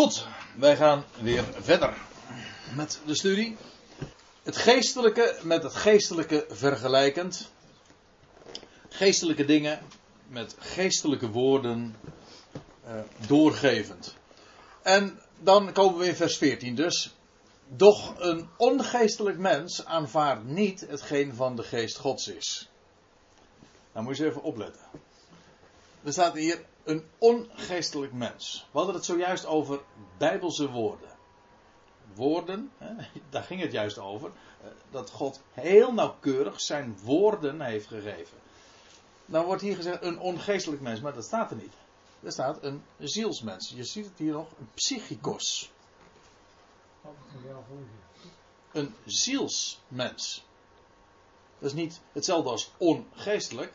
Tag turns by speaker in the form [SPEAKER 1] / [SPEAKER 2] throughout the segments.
[SPEAKER 1] Goed, wij gaan weer verder met de studie. Het geestelijke met het geestelijke vergelijkend. Geestelijke dingen met geestelijke woorden uh, doorgevend. En dan komen we in vers 14 dus. Doch een ongeestelijk mens aanvaardt niet hetgeen van de geest gods is. Nou moet je eens even opletten. Er staat hier een ongeestelijk mens. We hadden het zojuist over bijbelse woorden. Woorden, hè, daar ging het juist over. Eh, dat God heel nauwkeurig zijn woorden heeft gegeven. Dan wordt hier gezegd een ongeestelijk mens, maar dat staat er niet. Er staat een zielsmens. Je ziet het hier nog, een psychikos. Een zielsmens. Dat is niet hetzelfde als ongeestelijk.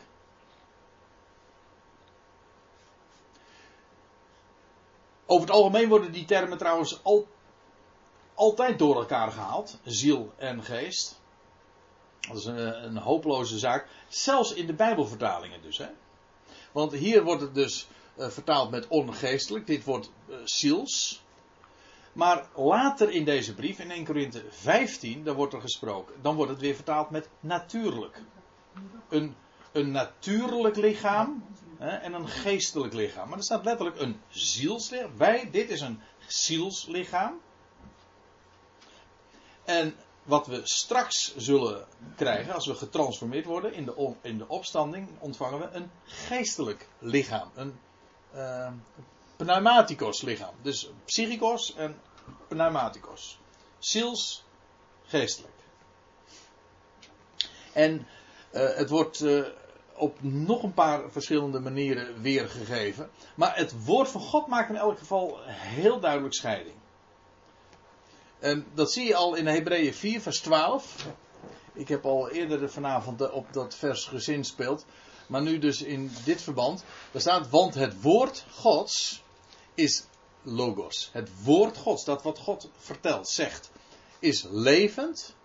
[SPEAKER 1] Over het algemeen worden die termen trouwens al, altijd door elkaar gehaald. Ziel en geest. Dat is een, een, hopeloze zaak. Zelfs in de Bijbelvertalingen dus. Hè? Want hier wordt het dus uh, vertaald met ongeestelijk. Dit wordt uh, ziels. Maar later in deze brief, in 1 Korinthe 15, dan wordt er gesproken. Dan wordt het weer vertaald met natuurlijk. Een, een natuurlijk lichaam hè, en een geestelijk lichaam. Maar er staat letterlijk een zielslichaam. Wij, dit is een zielslichaam. En wat we straks zullen krijgen, als we getransformeerd worden in de, in de opstanding, ontvangen we een geestelijk lichaam. Een uh, pneumaticos lichaam. Dus psychikos en pneumaticos. Ziels, geestelijk. En uh, het wordt uh, op nog een paar verschillende manieren weergegeven. Maar het woord van God maakt in elk geval heel duidelijk scheiding. En dat zie je al in Hebreeën 4, vers 12. Ik heb al eerder vanavond op dat vers gezinspeeld. Maar nu dus in dit verband. Daar staat, want het woord Gods is logos. Het woord Gods, dat wat God vertelt, zegt, is levend,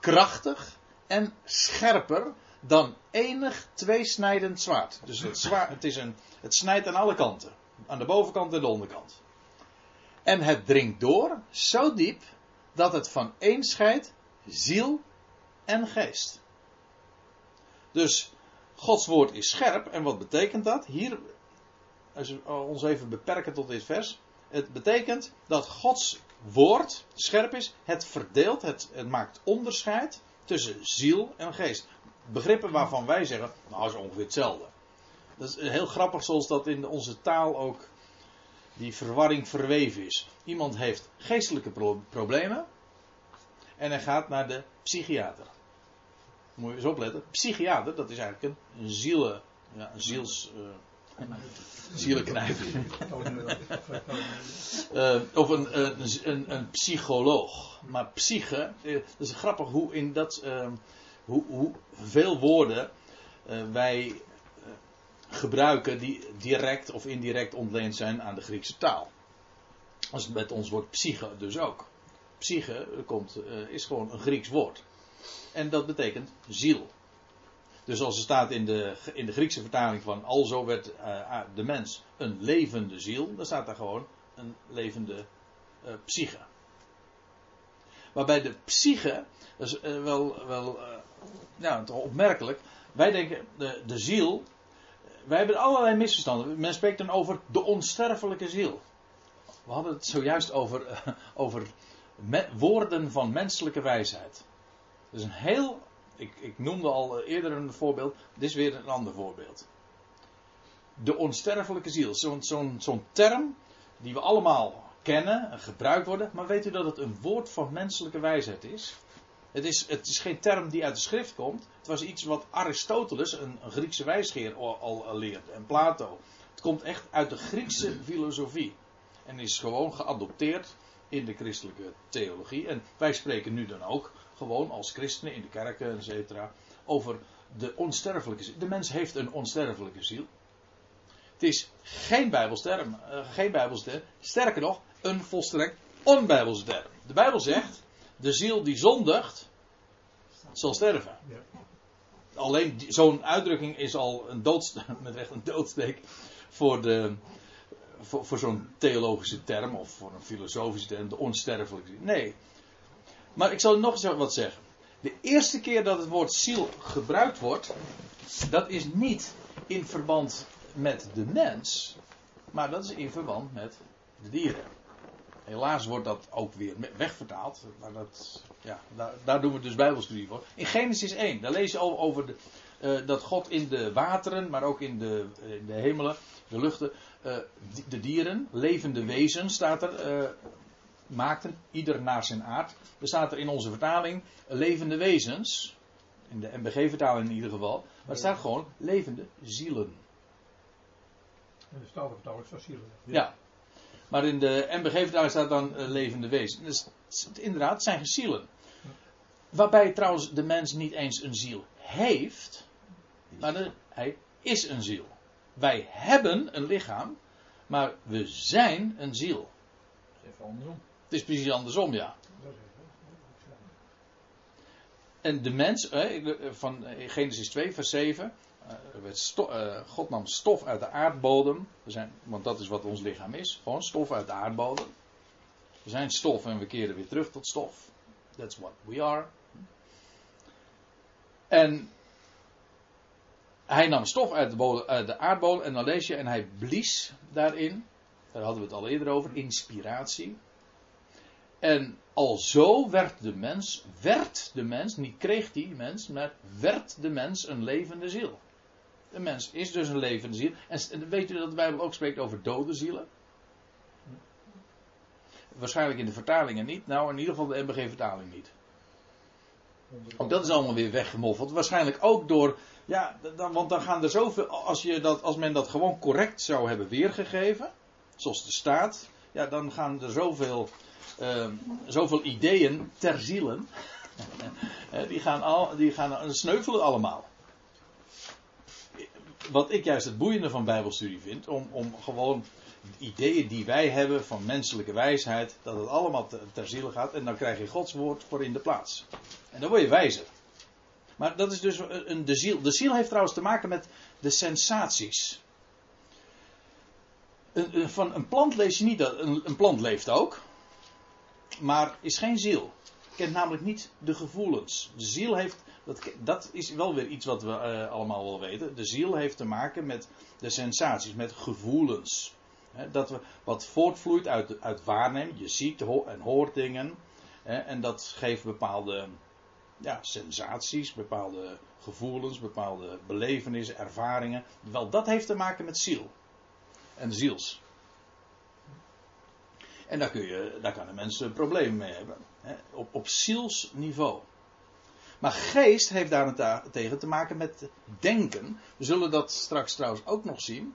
[SPEAKER 1] krachtig en scherper dan enig tweesnijdend zwaard. Dus het, het, is een, het snijdt aan alle kanten. Aan de bovenkant en de onderkant. En het dringt door zo diep dat het van één scheidt ziel en geest. Dus Gods woord is scherp. En wat betekent dat? Hier, als we ons even beperken tot dit vers. Het betekent dat Gods woord scherp is. Het verdeelt, het, het maakt onderscheid tussen ziel en geest. Begrippen waarvan wij zeggen, nou is ongeveer hetzelfde. Dat is heel grappig zoals dat in onze taal ook die verwarring verweven is. Iemand heeft geestelijke pro problemen en hij gaat naar de psychiater. Moet je eens opletten. Psychiater, dat is eigenlijk een zielen, ja, een ziels, uh, zielenknijper. uh, of een, een, een, psycholoog. Maar psyche, uh, is grappig hoe in dat, hoe, hoe veel woorden wij gebruiken die direct of indirect ontleend zijn aan de Griekse taal. Als het met ons woord psyche dus ook. Psyche komt, is gewoon een Grieks woord. En dat betekent ziel. Dus als er staat in de, in de Griekse vertaling van alzo werd uh, de mens een levende ziel, dan staat daar gewoon een levende uh, psyche. Waarbij de psyche, dat is uh, wel, wel ja, toch opmerkelijk, wij denken de, de ziel, wij hebben allerlei misverstanden. Men spreekt dan over de onsterfelijke ziel. We hadden het zojuist over, over woorden van menselijke wijsheid. Dat is een heel. Ik, ik noemde al eerder een voorbeeld. Dit is weer een ander voorbeeld. De onsterfelijke ziel. Zo'n term die we allemaal kennen en gebruikt worden. Maar weet u dat het een woord van menselijke wijsheid is? Het is, het is geen term die uit de schrift komt. Het was iets wat Aristoteles, een, Griekse wijsgeer, al, al leerde. En Plato. Het komt echt uit de Griekse filosofie. En is gewoon geadopteerd in de christelijke theologie. En wij spreken nu dan ook gewoon als christenen in de kerken, et cetera, over de onsterfelijke ziel. De mens heeft een onsterfelijke ziel. Het is geen bijbelsterm, uh, geen bijbelsterm, sterker nog, een volstrekt onbijbelse term. De Bijbel zegt, de ziel die zondigt, zal sterven. Alleen zo'n uitdrukking is al een doodsteek, met recht een doodsteek voor de, voor, voor zo'n theologische term of voor een filosofische term, de onsterfelijke. Nee. Maar ik zal nog eens wat zeggen. De eerste keer dat het woord ziel gebruikt wordt, dat is niet in verband met de mens, maar dat is in verband met de dieren. Helaas wordt dat ook weer wegvertaald. Maar dat, ja, daar, doen we dus Bijbelstudie voor. In Genesis 1, daar lees je over, over de, uh, dat God in de wateren, maar ook in de, in de hemelen, de luchten, uh, de dieren, levende wezens staat er, maakten, ieder naar zijn aard. Er staat er in onze vertaling levende wezens, in de MBG-vertaling in ieder geval, maar er staat gewoon levende zielen.
[SPEAKER 2] In de Statenvertaling staat zielen.
[SPEAKER 1] Ja. Maar in de MBG-vertaling staat dan uh, levende wezen. Dus inderdaad, het zijn zielen. Waarbij trouwens de mens niet eens een ziel heeft, maar de, hij is een ziel. Wij hebben een lichaam, maar we zijn een ziel.
[SPEAKER 2] Even andersom.
[SPEAKER 1] Het is precies andersom, ja. En de mens, van Genesis 2, vers 7. Uh, God nam stof uit de aardbodem. We zijn, want dat is wat ons lichaam is. Gewoon stof uit de aardbodem. We zijn stof en we keren weer terug tot stof. That's what we are. En hij nam stof uit de, bodem, uit de aardbodem en dan lees je en hij blies daarin. Daar hadden we het al eerder over. Inspiratie. En alzo werd de mens, werd de mens, niet kreeg die mens, maar werd de mens een levende ziel. De mens is dus een levende ziel. En weet u dat de Bijbel ook spreekt over dode zielen? Waarschijnlijk in de vertalingen niet. Nou, in ieder geval de MBG-vertaling niet. Ook dat is allemaal weer weggemoffeld. Waarschijnlijk ook door. Ja, dan, want dan gaan er zoveel. Als, je dat, als men dat gewoon correct zou hebben weergegeven. Zoals de staat. Ja, dan gaan er zoveel. Uh, zoveel ideeën ter zielen. die gaan, al, die gaan sneuvelen allemaal wat ik juist het boeiende van Bijbelstudie vind, om, om gewoon ideeën die wij hebben van menselijke wijsheid, dat het allemaal ter, ter ziele gaat en dan krijg je Gods woord voor in de plaats. En dan word je wijzer. Maar dat is dus een, de ziel. De ziel heeft trouwens te maken met de sensaties. Een, van een plant lees je niet dat. Een, een plant leeft ook. Maar is geen ziel. Kent namelijk niet de gevoelens. De ziel heeft dat, dat is wel weer iets wat we uh, allemaal wel weten. De ziel heeft te maken met de sensaties, met gevoelens. dat wat voortvloeit uit, uit waarnemen. Je ziet en hoort dingen. en dat geeft bepaalde ja, sensaties, bepaalde gevoelens, bepaalde belevenissen, ervaringen. Wel, dat heeft te maken met ziel. En ziels. En daar, kun je, daar kan mens een probleem mee hebben. op, op zielsniveau. Maar geest heeft daarentegen te maken met denken. We zullen dat straks trouwens ook nog zien.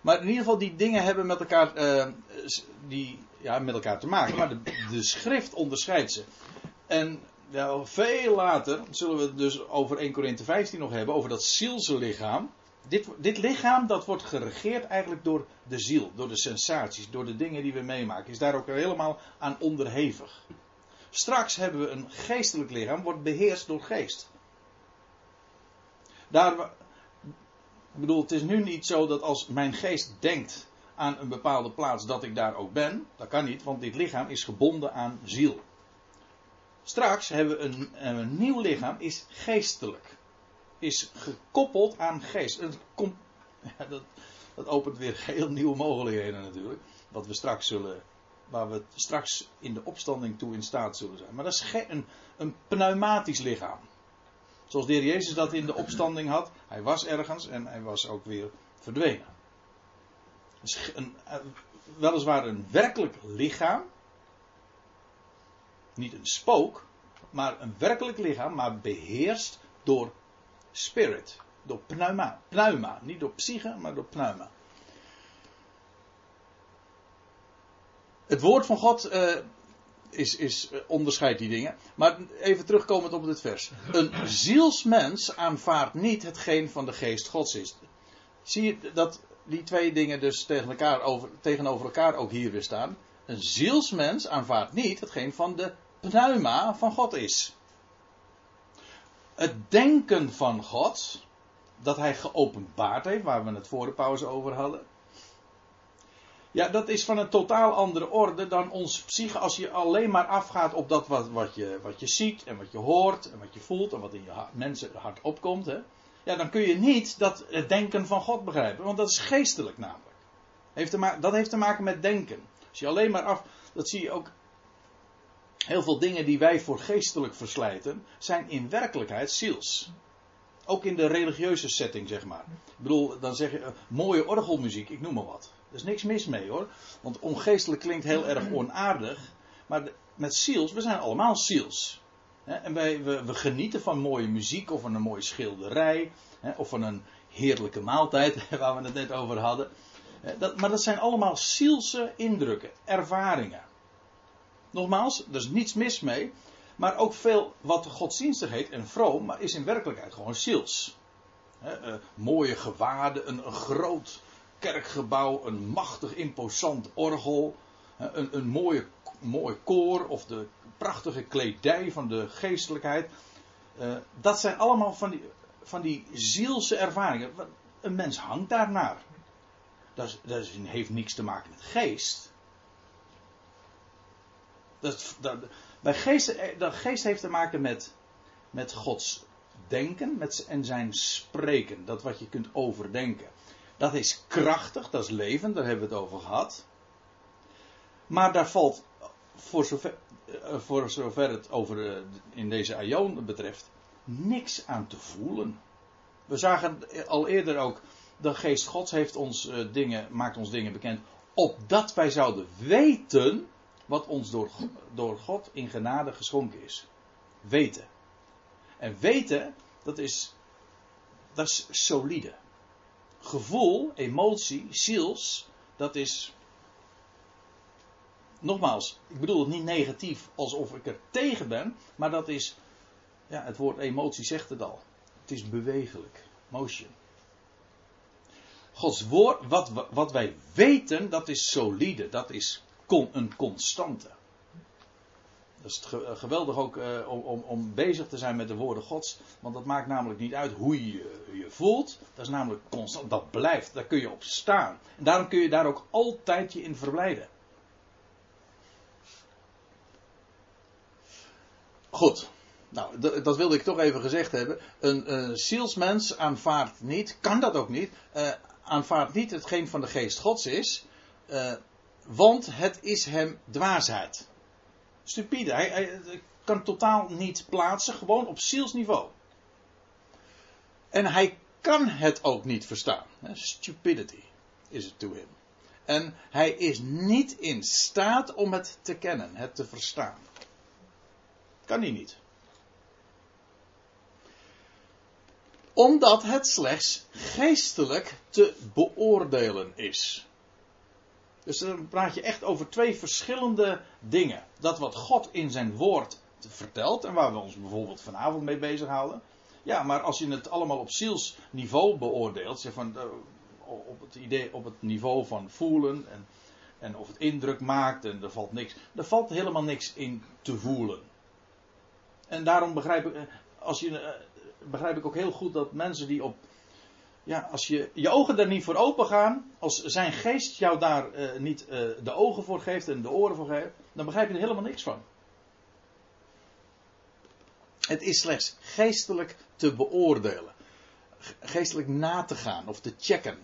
[SPEAKER 1] Maar in ieder geval, die dingen hebben met elkaar, uh, die, ja, met elkaar te maken. Maar de, schrift onderscheidt ze. En veel later zullen we het dus over 1 Korinthe 15 nog hebben, over dat zielse lichaam. Dit, dit lichaam dat wordt geregeerd eigenlijk door de ziel, door de sensaties, door de dingen die we meemaken. Is daar ook helemaal aan onderhevig. Straks hebben we een geestelijk lichaam, wordt beheerst door geest. Daar, ik bedoel, het is nu niet zo dat als mijn geest denkt aan een bepaalde plaats dat ik daar ook ben. Dat kan niet, want dit lichaam is gebonden aan ziel. Straks hebben we een, een nieuw lichaam, is geestelijk. Is gekoppeld aan geest. Het komt, ja, dat, dat opent weer heel nieuwe mogelijkheden natuurlijk. Wat we straks zullen waar we straks in de opstanding toe in staat zullen zijn. Maar dat is een, een pneumatisch lichaam. Zoals de heer Jezus dat in de opstanding had. Hij was ergens en hij was ook weer verdwenen. Een, weliswaar een werkelijk lichaam. Niet een spook, maar een werkelijk lichaam, maar beheerst door spirit. Door pneuma. Pneuma. Niet door psyche, maar door pneuma. Het woord van God uh, is, is, uh, onderscheidt die dingen. Maar even terugkomend op dit vers. Een zielsmens aanvaardt niet hetgeen van de geest Gods is. Zie je dat die twee dingen dus tegen elkaar over, tegenover elkaar ook hier weer staan? Een zielsmens aanvaardt niet hetgeen van de pneuma van God is. Het denken van God, dat hij geopenbaard heeft, waar we het voor de pauze over hadden Ja, dat is van een totaal andere orde dan ons psyche. Als je alleen maar afgaat op dat wat, wat, je, wat je ziet en wat je hoort en wat je voelt en wat in je hart, mensen hart opkomt. Hè? Ja, dan kun je niet dat het denken van God begrijpen. Want dat is geestelijk namelijk. Heeft te dat heeft te maken met denken. Als je alleen maar af. Dat zie je ook. Heel veel dingen die wij voor geestelijk verslijten. zijn in werkelijkheid ziels. Ook in de religieuze setting, zeg maar. Ik bedoel, dan zeg je. eh, mooie orgelmuziek, ik noem maar wat. Er is niks mis mee hoor. Want ongeestelijk klinkt heel erg onaardig. Maar met ziels, we zijn allemaal ziels. En wij, we, we genieten van mooie muziek of van een mooie schilderij. hè, Of van een heerlijke maaltijd, waar we het net over hadden. Dat, maar dat zijn allemaal zielse indrukken, ervaringen. Nogmaals, er is niets mis mee. Maar ook veel wat godsdienstig heet en vroom, maar is in werkelijkheid gewoon ziels. Eh, mooie gewaden, een, groot kerkgebouw, een machtig imposant orgel, een, een mooie, mooi koor of de prachtige kledij van de geestelijkheid. Eh, dat zijn allemaal van die, van die zielse ervaringen. Een mens hangt daarnaar. Dat, is- dat heeft niks te maken met geest. Dat, bij geest, eh, dat geest heeft te maken met, met Gods denken met, en zijn spreken. Dat wat je kunt overdenken. Dat is krachtig, dat is levend, daar hebben we het over gehad. Maar daar valt, voor zover, eh, voor zover het over eh, in deze aion betreft, niks aan te voelen. We zagen al eerder ook, de geest Gods heeft ons, dingen, maakt ons dingen bekend, opdat wij zouden weten wat ons door, door God in genade geschonken is. Weten. En weten, dat is, dat is solide. Gevoel, emotie, ziels, dat is. Nogmaals, ik bedoel het niet negatief alsof ik er tegen ben, maar dat is. Ja, het woord emotie zegt het al. Het is bewegelijk. Motion. Gods woord, wat, wat wij weten, dat is solide. Dat is een constante. Dat is eh, geweldig ook eh, om, om, bezig te zijn met de woorden Gods. Want dat maakt namelijk niet uit hoe je je, voelt. Dat is namelijk constant. Dat blijft. Daar kun je op staan. En daarom kun je daar ook altijd je in verblijden. Goed. Nou, dat wilde ik toch even gezegd hebben. Een, een zielsmens aanvaardt niet, kan dat ook niet, eh, aanvaardt niet hetgeen van de geest Gods is, want het is hem dwaasheid. Stupide. Hij, kan totaal niet plaatsen, gewoon op zielsniveau. En hij kan het ook niet verstaan. Stupidity is it to him. En hij is niet in staat om het te kennen, het te verstaan. Kan hij niet. Omdat het slechts geestelijk te beoordelen is. Dus dan praat je echt over twee verschillende dingen. Dat wat God in zijn woord vertelt, en waar we ons bijvoorbeeld vanavond mee bezighouden. Ja, maar als je het allemaal op zielsniveau beoordeelt, zeg van, eh, op, het idee, op het niveau van voelen en, en of het indruk maakt en er valt niks. Er valt helemaal niks in te voelen. En daarom begrijp ik, eh, als je, eh, begrijp ik ook heel goed dat mensen die op ja, als je je ogen er niet voor open gaan, als zijn geest jou daar eh, niet eh, de ogen voor geeft en de oren voor geeft, dan begrijp je er helemaal niks van. Het is slechts geestelijk te beoordelen, Ge- geestelijk na te gaan of te checken.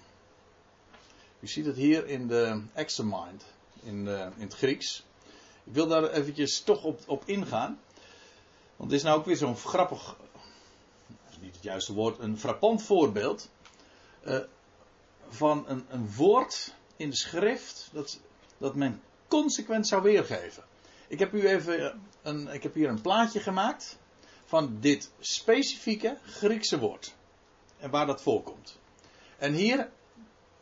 [SPEAKER 1] U ziet het hier in de Examind, in, eh, in het Grieks. Ik wil daar eventjes toch op, op ingaan. Want dit is nou ook weer zo'n grappig, is niet het juiste woord, een frappant voorbeeld eh, van een, een woord in de schrift dat, dat men consequent zou weergeven. Ik heb u even een, ik heb hier een plaatje gemaakt van dit specifieke Griekse woord en waar dat voorkomt. En hier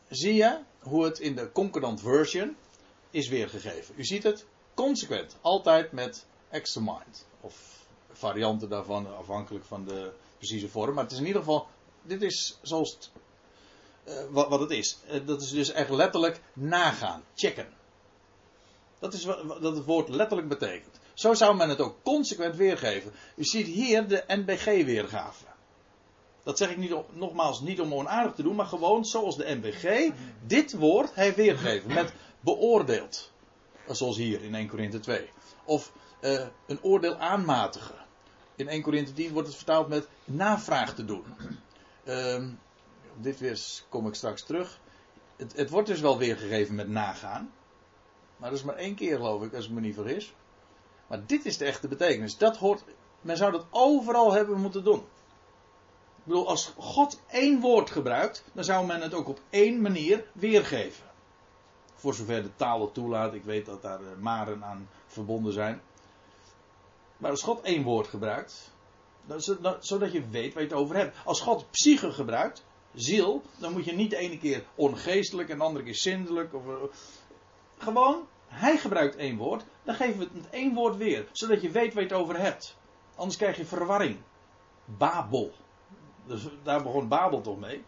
[SPEAKER 1] zie je hoe het in de concordant version is weergegeven. U ziet het consequent, altijd met extra mind of varianten daarvan afhankelijk van de precieze vorm, maar het is in ieder geval dit is zoals het eh, wat, wat het is. Eh, dat is dus echt letterlijk nagaan, checken. Dat is wat, wat het woord letterlijk betekent. Zo zou men het ook consequent weergeven. U ziet hier de NBG-weergave. Dat zeg ik niet, nogmaals niet om onaardig te doen, maar gewoon zoals de NBG dit woord heeft weergegeven. Met beoordeelt. Zoals hier in 1 Korinthe 2. Of eh, een oordeel aanmatigen. In 1 Korinthe 10 wordt het vertaald met navraag te doen. Ehm, dit weer kom ik straks terug. Het, het wordt dus wel weergegeven met nagaan. Maar dat is maar één keer geloof ik, als ik me niet vergis. Maar dit is de echte betekenis. Dat hoort, men zou dat overal hebben moeten doen. Ik bedoel, als God één woord gebruikt, dan zou men het ook op één manier weergeven. Voor zover de taal het toelaat. Ik weet dat daar eh, maren aan verbonden zijn. Maar als God één woord gebruikt, zodat je weet waar je het over hebt. Als God psyche gebruikt, ziel, dan moet je niet de ene keer ongeestelijk en de andere keer zindelijk. Of, eh, gewoon, hij gebruikt één woord, dan geven we het met één woord weer. Zodat je weet waar je het over hebt. Anders krijg je verwarring. Babel. Dus daar begon Babel toch mee.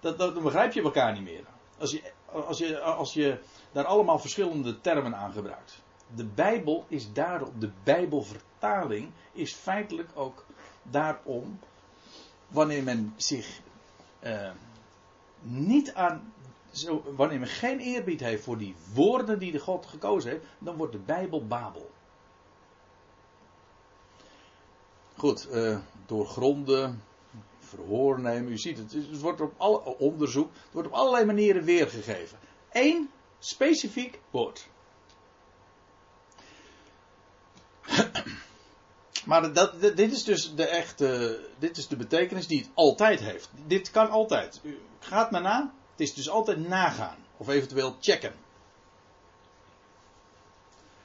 [SPEAKER 1] Dat, dat, dan begrijp je elkaar niet meer. Als je, als, je, als je daar allemaal verschillende termen aan gebruikt. De Bijbel is daarom, de Bijbelvertaling is feitelijk ook daarom, wanneer men zich uh, niet aan, zo, wanneer men geen eerbied heeft voor die woorden die de God gekozen heeft, dan wordt de Bijbel Babel. Goed, uh, doorgronden, verhoor nemen, u ziet het, het wordt op alle onderzoek, het wordt op allerlei manieren weergegeven. Eén specifiek woord. Maar dat, dit is dus de echte, dit is de betekenis die het altijd heeft. Dit kan altijd. Gaat maar na. Het is dus altijd nagaan. Of eventueel checken.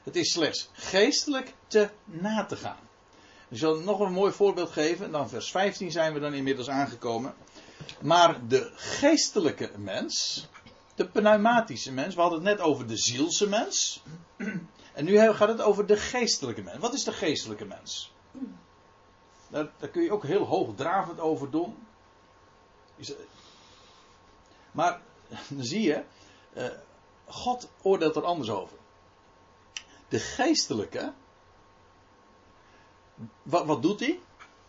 [SPEAKER 1] Het is slechts geestelijk te na te gaan. Ik zal nog een mooi voorbeeld geven. En dan vers 15 zijn we dan inmiddels aangekomen. Maar de geestelijke mens, de pneumatische mens, we hadden het net over de zielse mens. En nu gaat het over de geestelijke mens. Wat is de geestelijke mens? Daar, kun je ook heel hoogdravend over doen. Maar dan zie je, uh, God oordeelt er anders over. De geestelijke, wat, wat doet hij?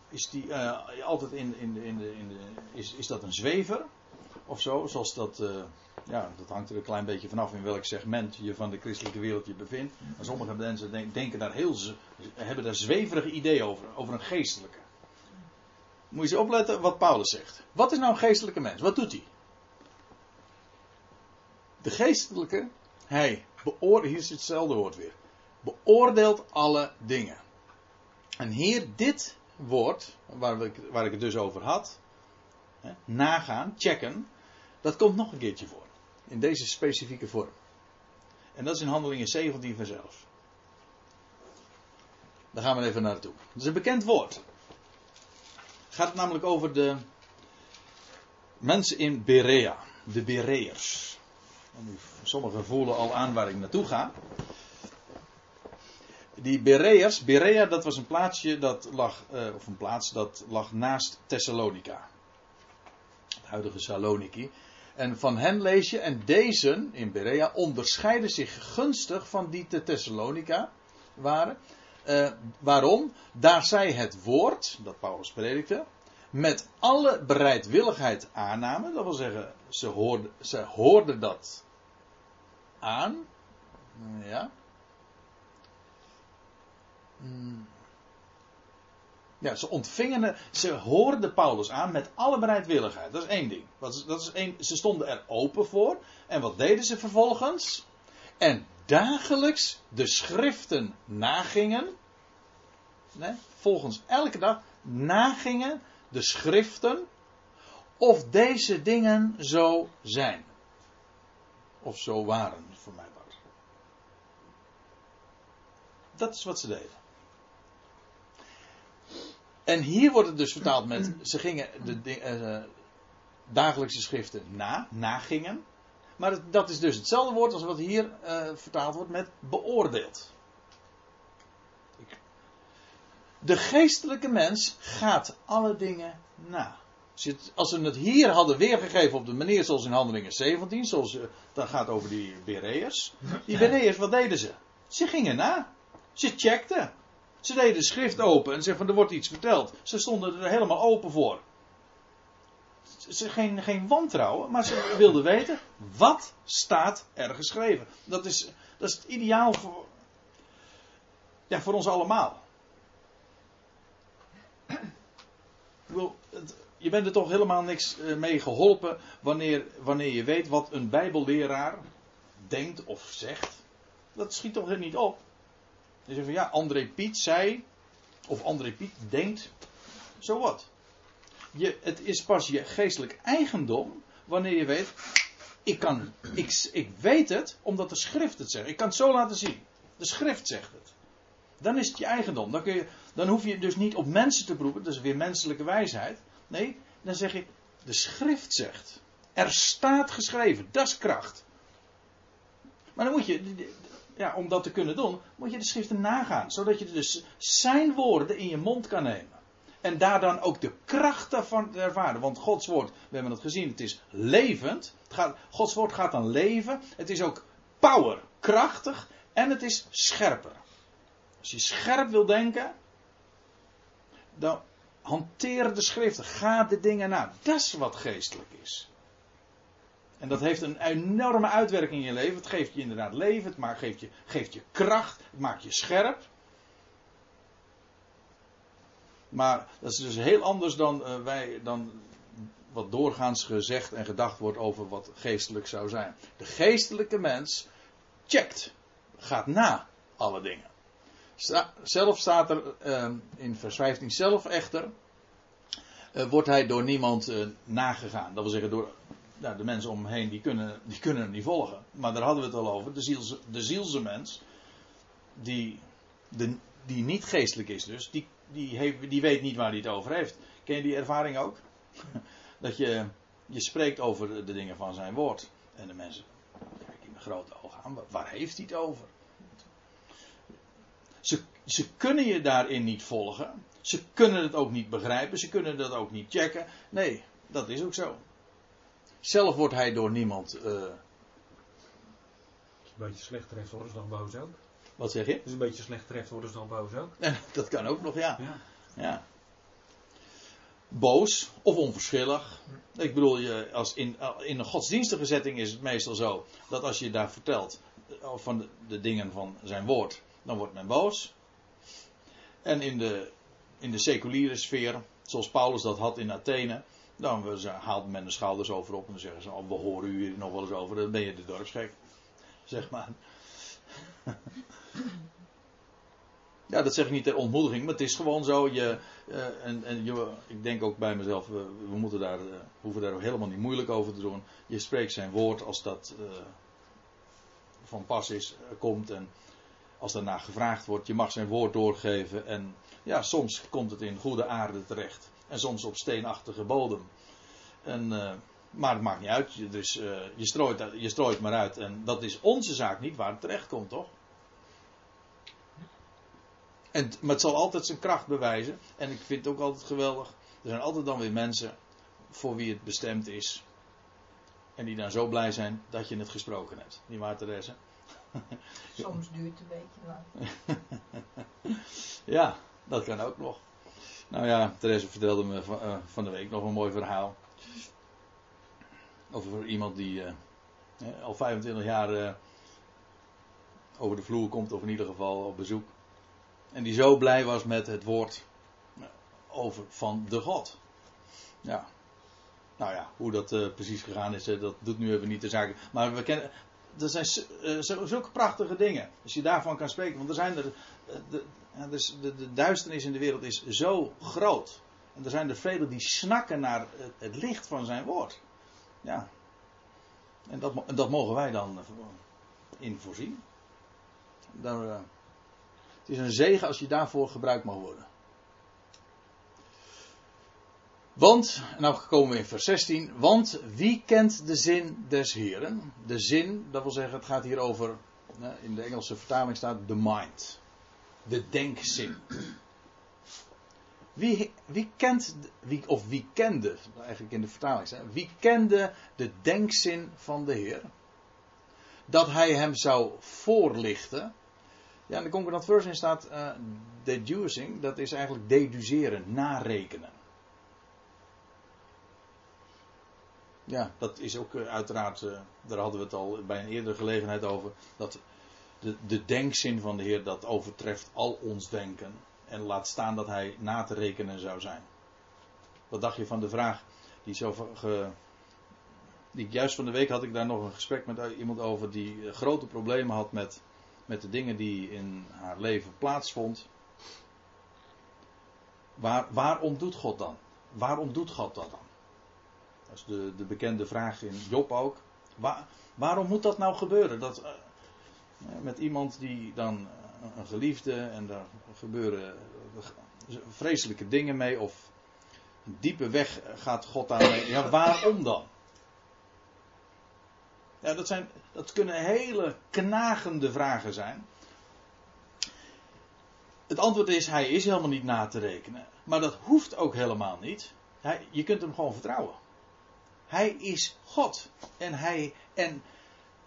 [SPEAKER 1] Is die uh, altijd in, in, in, in is, is dat een zwever? Of zo, zoals dat, uh, ja, dat hangt er een klein beetje vanaf in welk segment je van de christelijke wereld je bevindt. Maar sommige mensen denken daar heel, hebben daar zweverige ideeën over, over een geestelijke. Moet je eens opletten wat Paulus zegt. Wat is nou een geestelijke mens? Wat doet hij? De geestelijke, hij beoordeelt, hier is hetzelfde woord weer, beoordeelt alle dingen. En hier dit woord, waar ik, waar ik het dus over had, hè, nagaan, checken, dat komt nog een keertje voor. In deze specifieke vorm. En dat is in handelingen 17 vanzelf. Daar gaan we even naartoe. Dat is een bekend woord. Het gaat namelijk over de mensen in Berea. De Bereërs. Sommigen voelen al aan waar ik naartoe ga. Die Bereërs, Berea dat was een plaatsje dat lag, uh, of een plaats dat lag naast Thessalonica. Het huidige Saloniki. En van hen lees je, en deze in Berea onderscheiden zich gunstig van die te Thessalonica waren. Uh, waarom? Daar zij het woord, dat Paulus predikte, met alle bereidwilligheid aannamen. Dat wil zeggen, ze hoorden, ze dat aan. Ja. Hmm. Ja, ze ontvingen, ze hoorden Paulus aan met alle bereidwilligheid. Dat is één ding. Dat is, één, ze stonden er open voor. En wat deden ze vervolgens? En dagelijks de schriften nagingen. Nee, volgens elke dag nagingen de schriften. Of deze dingen zo zijn. Of zo waren, voor mij was. Dat is wat ze deden. En hier wordt het dus vertaald met, ze gingen de uh, dagelijkse schriften na, nagingen. Maar dat is dus hetzelfde woord als wat hier uh, vertaald wordt met beoordeeld. De geestelijke mens gaat alle dingen na. Als ze het hier hadden weergegeven op de manier zoals in Handelingen 17, zoals uh, dat gaat over die Bereërs. Die Bereërs, wat deden ze? Ze gingen na. Ze checkten. Ze deden de schrift open en zeiden van er wordt iets verteld. Ze stonden er helemaal open voor. ze, geen, geen wantrouwen, maar ze wilden weten wat staat er geschreven. Dat is, dat is het ideaal voor, ja, voor ons allemaal. Je bent er toch helemaal niks eh, mee geholpen wanneer, wanneer je weet wat een Bijbelleraar denkt of zegt. Dat schiet toch niet op. Je zegt van ja, André Piet zei, of André Piet denkt, zo wat. Je, het is pas je geestelijk eigendom wanneer je weet, ik, kan, ik, ik weet het omdat de schrift het zegt. Ik kan het zo laten zien. De schrift zegt het. Dan is het je eigendom. Dan, kun je, dan hoef je dus niet op mensen te beroepen, dat is weer menselijke wijsheid. Nee, dan zeg ik, de schrift zegt. Er staat geschreven, dat is kracht. Maar dan moet je, ja, om dat te kunnen doen, moet je de schriften nagaan. Zodat je dus zijn woorden in je mond kan nemen. En daar dan ook de kracht daarvan ervaren. Want Gods woord, we hebben het gezien, het is levend. Het gaat, Gods woord gaat dan leven. Het is ook power, krachtig. En het is scherper. Als je scherp wil denken, dan hanteer de schriften. Ga de dingen na. Dat is wat geestelijk is. En dat heeft een enorme uitwerking in je leven. Het geeft je inderdaad leven, het geeft je, geeft je kracht, het maakt je scherp. Maar dat is dus heel anders dan, uh, wij, dan wat doorgaans gezegd en gedacht wordt over wat geestelijk zou zijn. De geestelijke mens checkt, gaat na alle dingen. Zelf staat er uh, in vers 15 zelf echter, uh, wordt hij door niemand nagegaan. Dat wil zeggen door nou, de mensen om hem heen, die kunnen, die kunnen hem niet volgen. Maar daar hadden we het al over. De, zielse, de zielse mens, die, de, die niet geestelijk is dus, die die, heeft, die weet niet waar hij het over heeft. Ken je die ervaring ook? Dat je, je spreekt over de dingen van zijn woord. En de mensen kijken met grote ogen aan. Waar heeft hij het over? Ze, ze kunnen je daarin niet volgen. Ze kunnen het ook niet begrijpen. Ze kunnen dat ook niet checken. Nee, dat is ook zo. Zelf wordt hij door niemand. Uh...
[SPEAKER 3] Een beetje slecht treft, worden ze dan boos ook.
[SPEAKER 1] Wat zeg je?
[SPEAKER 3] Het een beetje slecht treft, worden ze dan boos ook.
[SPEAKER 1] dat kan ook nog, ja. ja. ja. Boos of onverschillig. Ik bedoel, je, als in, in een godsdienstige setting is het meestal zo dat als je daar vertelt eh, van de, de dingen van zijn woord, dan wordt men boos. En in de, in de seculiere sfeer, zoals Paulus dat had in Athene, dan haalt men de schouders over op en dan zeggen ze: oh, We horen u hier nog wel eens over, dan ben je de dorpsgek. Zeg maar. Ja, dat zeg ik niet ter ontmoediging, maar het is gewoon zo. Je, uh, en, en je, ik denk ook bij mezelf, we, we moeten daar, uh, hoeven daar ook helemaal niet moeilijk over te doen. Je spreekt zijn woord als dat uh, van pas is, komt en als daarna gevraagd wordt. Je mag zijn woord doorgeven en ja, soms komt het in goede aarde terecht en soms op steenachtige bodem. En, maar het maakt niet uit, dus, je, strooit, je strooit maar uit en dat is onze zaak niet waar het terecht komt, toch? En, maar het zal altijd zijn kracht bewijzen. En ik vind het ook altijd geweldig. Er zijn altijd dan weer mensen voor wie het bestemd is. En die dan zo blij zijn dat je het gesproken hebt. Niet waar, Therese?
[SPEAKER 4] Soms duurt het een beetje lang.
[SPEAKER 1] ja, dat kan ook nog. Nou ja, Therese vertelde me van, uh, van, de week nog een mooi verhaal. Over iemand die uh, al 25 jaar over de vloer komt, of in ieder geval op bezoek. En die zo blij was met het woord over van de God. Ja. Nou ja, hoe dat precies gegaan is, dat doet nu even niet de zaak. Maar we kennen, er zijn uh, zulke prachtige dingen. Als je daarvan kan spreken. Want er zijn er. De, dus de, de, duisternis in de wereld is zo groot. En er zijn er velen die snakken naar het, licht van zijn woord. Ja. En dat, dat mogen wij dan in voorzien. Het is een zegen als je daarvoor gebruikt mag worden. Want, nou komen we in vers 16, want wie kent de zin des Heren? De zin, dat wil zeggen, het gaat hier over, in de Engelse vertaling staat the mind. De denkzin. Wie, wie kent, wie, of wie kende, eigenlijk in de vertaling staat, wie kende de denkzin van de Heer? Dat hij hem zou voorlichten ja, in de concordant version staat uh, deducing, dat is eigenlijk deduceren, narekenen. Ja, dat is ook eh, uiteraard, eh, daar hadden we het al bij een eerdere gelegenheid over, dat de, de denkzin van de Heer dat overtreft al ons denken. En laat staan dat hij na te rekenen zou zijn. Wat dacht je van de vraag die zo ge, die juist van de week had ik daar nog een gesprek met iemand over die eh, grote problemen had met, met de dingen die in haar leven plaatsvond. Waar, waarom doet God dan? Waarom doet God dat dan? Dat is de, de bekende vraag in Job ook. Waar- waarom moet dat nou gebeuren? Dat, eh, met iemand die dan eh, een geliefde en daar gebeuren eh, vreselijke dingen mee of een diepe weg gaat God daarmee. Ja, waarom dan? Ja, dat, zijn, dat kunnen hele knagende vragen zijn. Het antwoord is, hij is helemaal niet na te rekenen. Maar dat hoeft ook helemaal niet. Je kunt hem gewoon vertrouwen. Hij is God. En, hij, en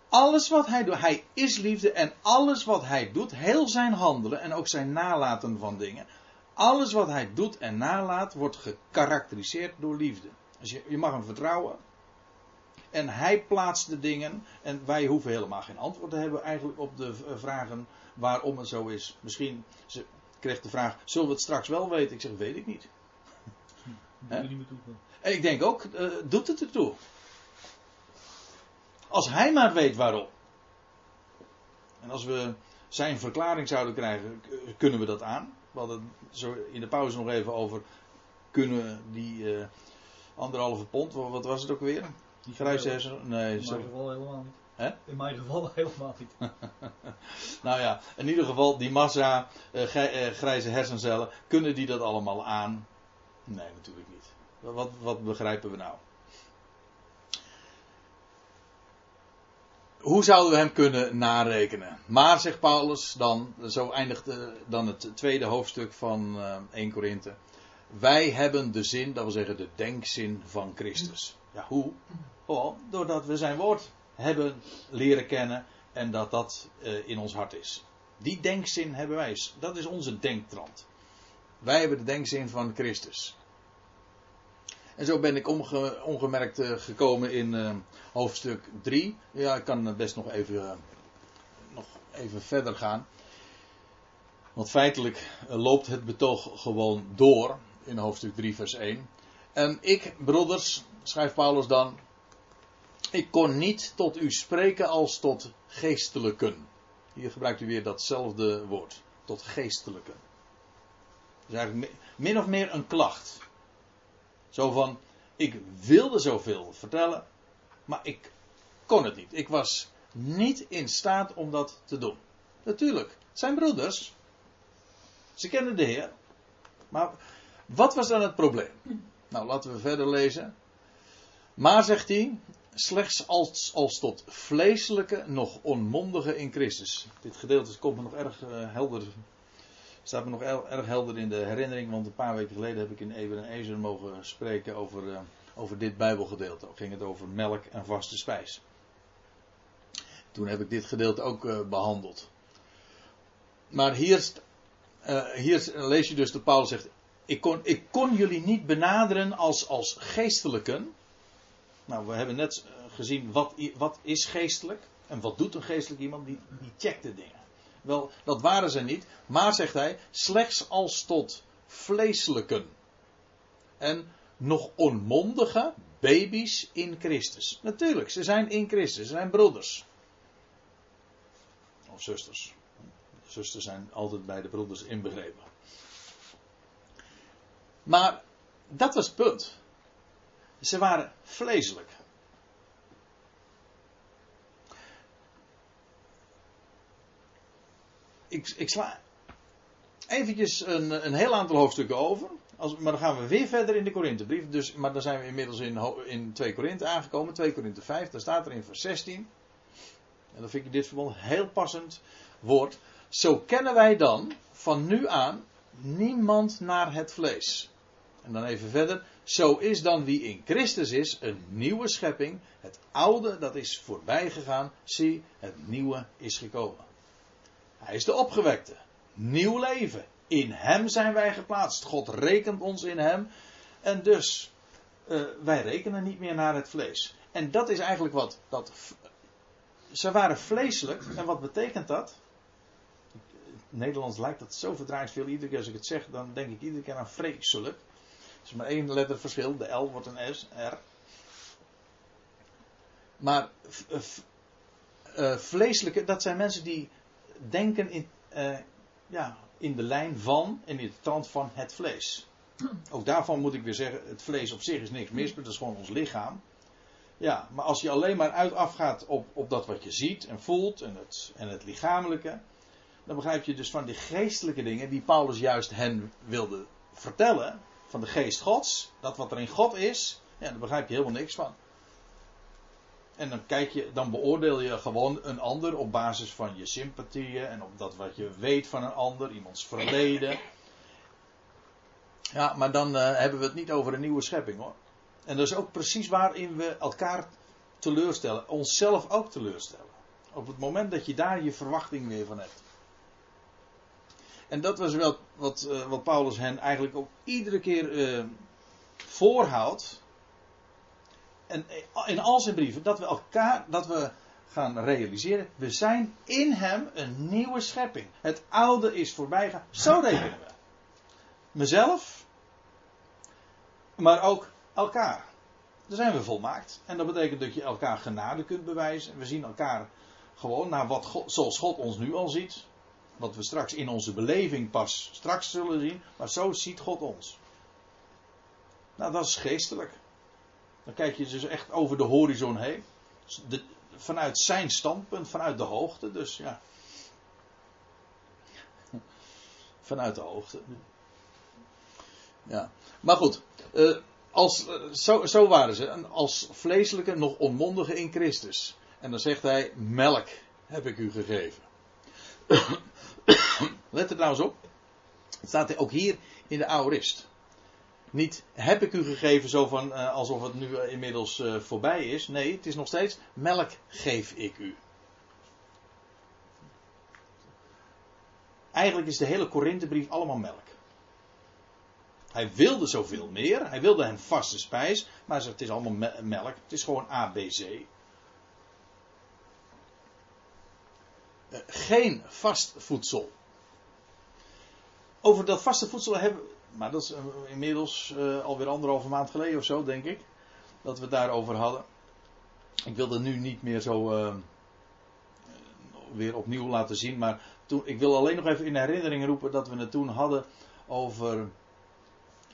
[SPEAKER 1] alles wat hij doet, hij is liefde. En alles wat hij doet, heel zijn handelen en ook zijn nalaten van dingen. Alles wat hij doet en nalaat, wordt gekarakteriseerd door liefde. Dus je, je mag hem vertrouwen. En hij plaatst de dingen. En wij hoeven helemaal geen antwoord te hebben eigenlijk op de v- vragen waarom het zo is. Misschien ze kreeg de vraag: zullen we het straks wel weten? Ik zeg: weet ik niet. Hè?
[SPEAKER 3] er niet meer.
[SPEAKER 1] En ik denk ook: eh, doet het ertoe? Als hij maar weet waarom. En als we zijn verklaring zouden krijgen, kunnen we dat aan. We hadden zo in de pauze nog even over. Kunnen die eh, anderhalve pond, wa- wat was het ook weer? Die grijze hersenen? Nee,
[SPEAKER 2] In mijn geval helemaal niet. In mijn geval helemaal niet.
[SPEAKER 1] Nou ja, in ieder geval, die massa eh, grijze hersencellen, kunnen die dat allemaal aan? Nee, natuurlijk niet. Wat, wat begrijpen we nou? Hoe zouden we hem kunnen narekenen? Maar, zegt Paulus dan, zo eindigt eh, dan het tweede hoofdstuk van eh 1 Korinthe. Wij hebben de zin, dat wil zeggen de denkzin van Christus. Ja, hoe? Oh, doordat we zijn woord hebben leren kennen en dat dat eh, in ons hart is. Die denkzin hebben wij. Dat is onze denktrand. Wij hebben de denkzin van Christus. En zo ben ik ongemerkt eh, gekomen in eh, hoofdstuk 3. Ja, ik kan best nog even, eh, nog even verder gaan. Want feitelijk eh, loopt het betoog gewoon door in hoofdstuk 3, vers 1. En ik, broeders, schrijft Paulus dan, ik kon niet tot u spreken als tot geestelijken. Hier gebruikt u weer datzelfde woord. Tot geestelijken. Dus eigenlijk mi- min of meer een klacht. Zo van, ik wilde zoveel vertellen, maar ik kon het niet. Ik was niet in staat om dat te doen. Natuurlijk, het zijn broeders. Ze kennen de Heer. Maar wat was dan het probleem? Nou, laten we verder lezen. Maar zegt hij, slechts als, als tot vleeselijke, nog onmondige in Christus. Dit gedeelte komt me nog erg eh, helder, staat me nog er- erg helder in de herinnering, want een paar weken geleden heb ik in Eber en Ezer mogen spreken over, eh, over dit Bijbelgedeelte. Ook ging het over melk en vaste spijs. Toen heb ik dit gedeelte ook eh, behandeld. Maar hier, eh, hier lees je dus dat Paulus zegt, ik kon, ik kon jullie niet benaderen als, als geestelijken. Nou, we hebben net gezien wat, wat is geestelijk. En wat doet een geestelijk iemand? Die, die checkt de dingen. Wel, dat waren ze niet. Maar, zegt hij, slechts als tot vleeselijken. En nog onmondige baby's in Christus. Natuurlijk, ze zijn in Christus. Ze zijn broeders. Of zusters. Zusters zijn altijd bij de broeders inbegrepen. Maar dat was het punt. Ze waren vleeselijk. Ik, ik sla eventjes een, een heel aantal hoofdstukken over. Als, maar dan gaan we weer verder in de Korinthebrief. Dus, maar dan zijn we inmiddels in, in 2 Korinthe aangekomen. 2 Korinthe 5. Daar staat er in vers 16. En dan vind ik dit verband heel passend woord. Zo kennen wij dan van nu aan niemand naar het vlees. En dan even verder. Zo is dan wie in Christus is een nieuwe schepping. Het oude dat is voorbij gegaan. Zie, het nieuwe is gekomen. Hij is de opgewekte. Nieuw leven. In hem zijn wij geplaatst. God rekent ons in hem. En dus eh, wij rekenen niet meer naar het vlees. En dat is eigenlijk wat. Dat, ze waren vleeselijk. En wat betekent dat? Nederlands lijkt dat zo verdraaid Iedere keer als ik het zeg, dan denk ik iedere keer aan vreselijk. Er is maar één letterverschil. De L wordt een S, R. Maar eh, vleeselijke, dat zijn mensen die denken in, eh, ja, in de lijn van en in de trant van het vlees. Ook daarvan moet ik weer zeggen, het vlees op zich is niks mis, maar dat is gewoon ons lichaam. Ja, maar als je alleen maar uit afgaat op, op dat wat je ziet en voelt en het, en het lichamelijke, dan begrijp je dus van die geestelijke dingen die Paulus juist hen wilde vertellen, van de geest Gods, dat wat er in God is, ja, daar begrijp je helemaal niks van. En dan kijk je, dan beoordeel je gewoon een ander op basis van je sympathieën en op dat wat je weet van een ander, iemands verleden. Ja, maar dan eh, hebben we het niet over een nieuwe schepping hoor. En dat is ook precies waarin we elkaar teleurstellen, onszelf ook teleurstellen. Op het moment dat je daar je verwachting weer van hebt. En dat was wel wat, eh, wat Paulus hen eigenlijk ook iedere keer eh, voorhoudt. En in al zijn brieven, dat we elkaar, dat we gaan realiseren, we zijn in hem een nieuwe schepping. Het oude is voorbij gaan. Zo rekenen we. Mezelf, maar ook elkaar. Dan zijn we volmaakt. En dat betekent dat je elkaar genade kunt bewijzen. We zien elkaar gewoon naar wat God, zoals God ons nu al ziet. Wat we straks in onze beleving pas straks zullen zien. Maar zo ziet God ons. Nou, dat is geestelijk. Dan kijk je dus echt over de horizon heen. De, vanuit zijn standpunt, vanuit de hoogte. Dus ja. Vanuit de hoogte. Ja. Maar goed. eh, als, eh, zo, zo waren ze. Als vleeselijke, nog onmondige in Christus. En dan zegt hij: Melk heb ik u gegeven. Let er eens op. Het staat ook hier in de aorist. Niet heb ik u gegeven zo van eh, alsof het nu eh, inmiddels eh, voorbij is. Nee, het is nog steeds melk geef ik u. Eigenlijk is de hele Korinthebrief allemaal melk. Hij wilde zoveel meer. Hij wilde hen vaste spijs. Maar het is allemaal me- melk. Het is gewoon ABC. Geen vast voedsel. Over dat vaste voedsel hebben. Maar dat is eh, inmiddels eh, alweer anderhalve maand geleden of zo, denk ik. Dat we het daarover hadden. Ik wil het nu niet meer zo. eh, weer opnieuw laten zien. Maar toen, ik wil alleen nog even in herinnering roepen dat we het toen hadden over.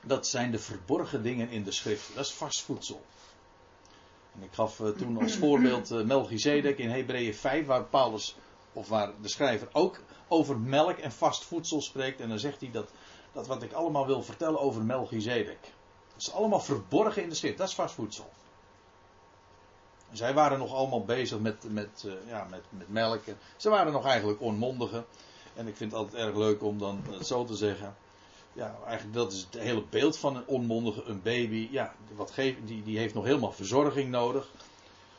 [SPEAKER 1] Dat zijn de verborgen dingen in de schrift. Dat is vast voedsel. En ik gaf eh, toen als voorbeeld eh, Melchizedek in Hebreeën 5, waar Paulus, of waar de schrijver ook over melk en vast voedsel spreekt. En dan zegt hij dat, dat wat ik allemaal wil vertellen over Melchizedek. Dat is allemaal verborgen in de schrift, dat is vast voedsel. Zij waren nog allemaal bezig met, met, eh, ja, met, met melk. Ze waren nog eigenlijk onmondigen. En ik vind het altijd erg leuk om dan het zo te zeggen. Ja, eigenlijk dat is het hele beeld van een onmondige, een baby. Ja, wat geeft, die, die heeft nog helemaal verzorging nodig.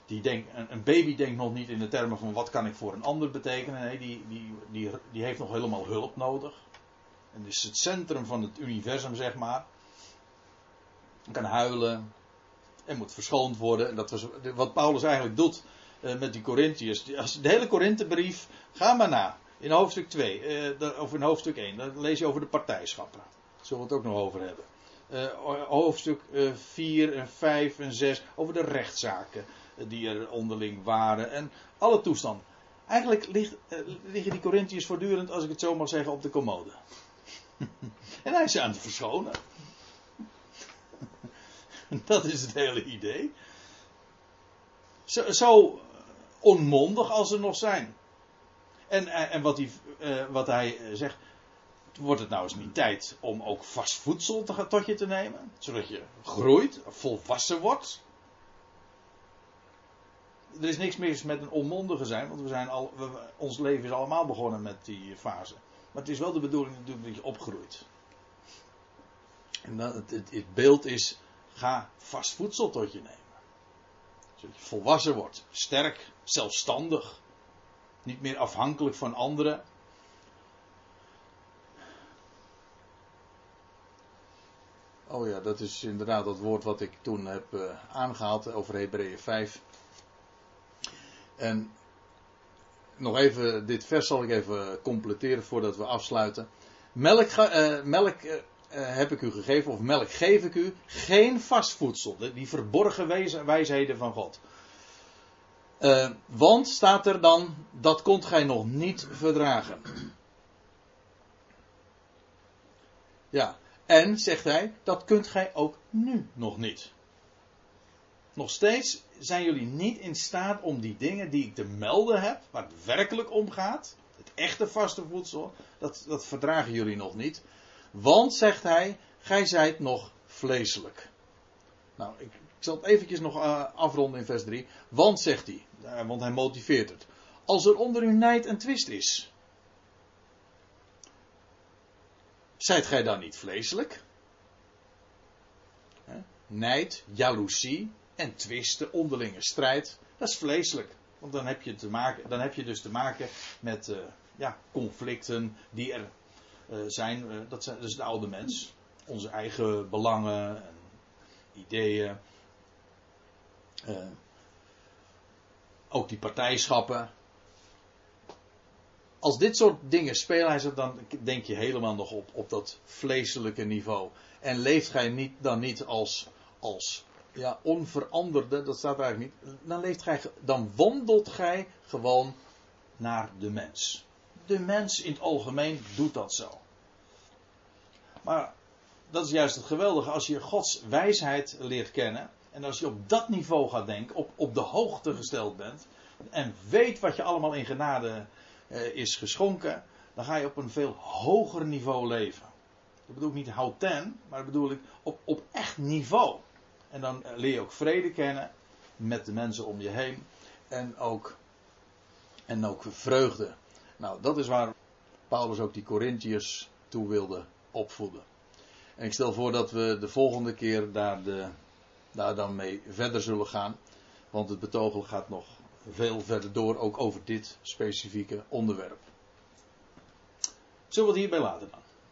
[SPEAKER 1] Die denkt, een, een baby denkt nog niet in de termen van wat kan ik voor een ander betekenen. Nee, die, die, die, die heeft nog helemaal hulp nodig. En is het centrum van het universum, zeg maar. Kan huilen. En moet verschoond worden. En dat was wat Paulus eigenlijk doet eh, met die Corinthiërs. De hele Korinthebrief, ga maar na. In hoofdstuk 2, eh, of in hoofdstuk 1, dan lees je over de partijschappen. Daar zullen we het ook nog over hebben. Eh, hoofdstuk eh, 4 en 5 en 6, over de rechtszaken die er onderling waren. En alle toestanden. Eigenlijk ligt, liggen die Corinthiërs voortdurend, als ik het zo mag zeggen, op de commode. en hij is aan het verschonen. Dat is het hele idee. Zo, zo onmondig als ze nog zijn. En, eh, en wat, hij, eh, wat hij zegt. Wordt het nou eens niet tijd om ook vast voedsel te, tot je te nemen? Zodat je groeit, volwassen wordt. Er is niks mis met een onmondige zijn, want we zijn al, we- ons leven is allemaal begonnen met die fase. Maar het is wel de bedoeling natuurlijk dat je opgroeit. En dan, het, het, beeld is, ga vast voedsel tot je nemen. Zodat je volwassen wordt, sterk, zelfstandig. Niet meer afhankelijk van anderen. Oh ja, dat is inderdaad dat woord wat ik toen heb eh, aangehaald over Hebreeën 5. En nog even, dit vers zal ik even completeren voordat we afsluiten. Melk, eh, melk eh, eh, heb ik u gegeven, of melk geef ik u, geen vast voedsel. De- Die verborgen wijs- wijsheden van God. Want staat er dan, dat kunt gij nog niet verdragen. Ja, en zegt hij, dat kunt gij ook nu nog niet. Nog steeds zijn jullie niet in staat om die dingen die ik te melden heb, waar het werkelijk om gaat, het echte vaste voedsel, dat, dat verdragen jullie nog niet. Want, zegt hij, gij zijt nog vleeselijk. Nou, ik, zal het eventjes nog eh, afronden in vers 3. Want, zegt hij, eh, want hij motiveert het. Als er onder u nijd en twist is, zijt gij dan niet vleeselijk? Nijd, jaloezie en twisten, onderlinge strijd, dat is vleeselijk. Want dan heb je, te maken, dan heb je dus te maken met eh, ja, conflicten die er eh, zijn. eh, dat zijn dus de oude mens. Onze eigen belangen en ideeën. Ook die partijschappen. Als dit soort dingen spelen, dan denk je helemaal nog op, op dat vleeselijke niveau. En leeft gij niet, dan niet als, als ja, onveranderde, dat staat eigenlijk niet. Dan, leeft gij, dan wandelt gij gewoon naar de mens. De mens in het algemeen doet dat zo. Maar dat is juist het geweldige als je Gods wijsheid leert kennen. En als je op dat niveau gaat denken, op, op de hoogte gesteld bent. En weet wat je allemaal in genade eh, is geschonken. Dan ga je op een veel hoger niveau leven. Dat bedoel ik niet houten, maar dat bedoel ik op, op echt niveau. En dan eh, leer je ook vrede kennen met de mensen om je heen. En ook, en ook vreugde. Nou, dat is waar Paulus ook die Corinthiërs toe wilde opvoeden. En ik stel voor dat we de volgende keer daar, de, daar dan mee verder zullen gaan. Want het betogel gaat nog veel verder door, ook over dit specifieke onderwerp. Zullen we het hierbij laten dan?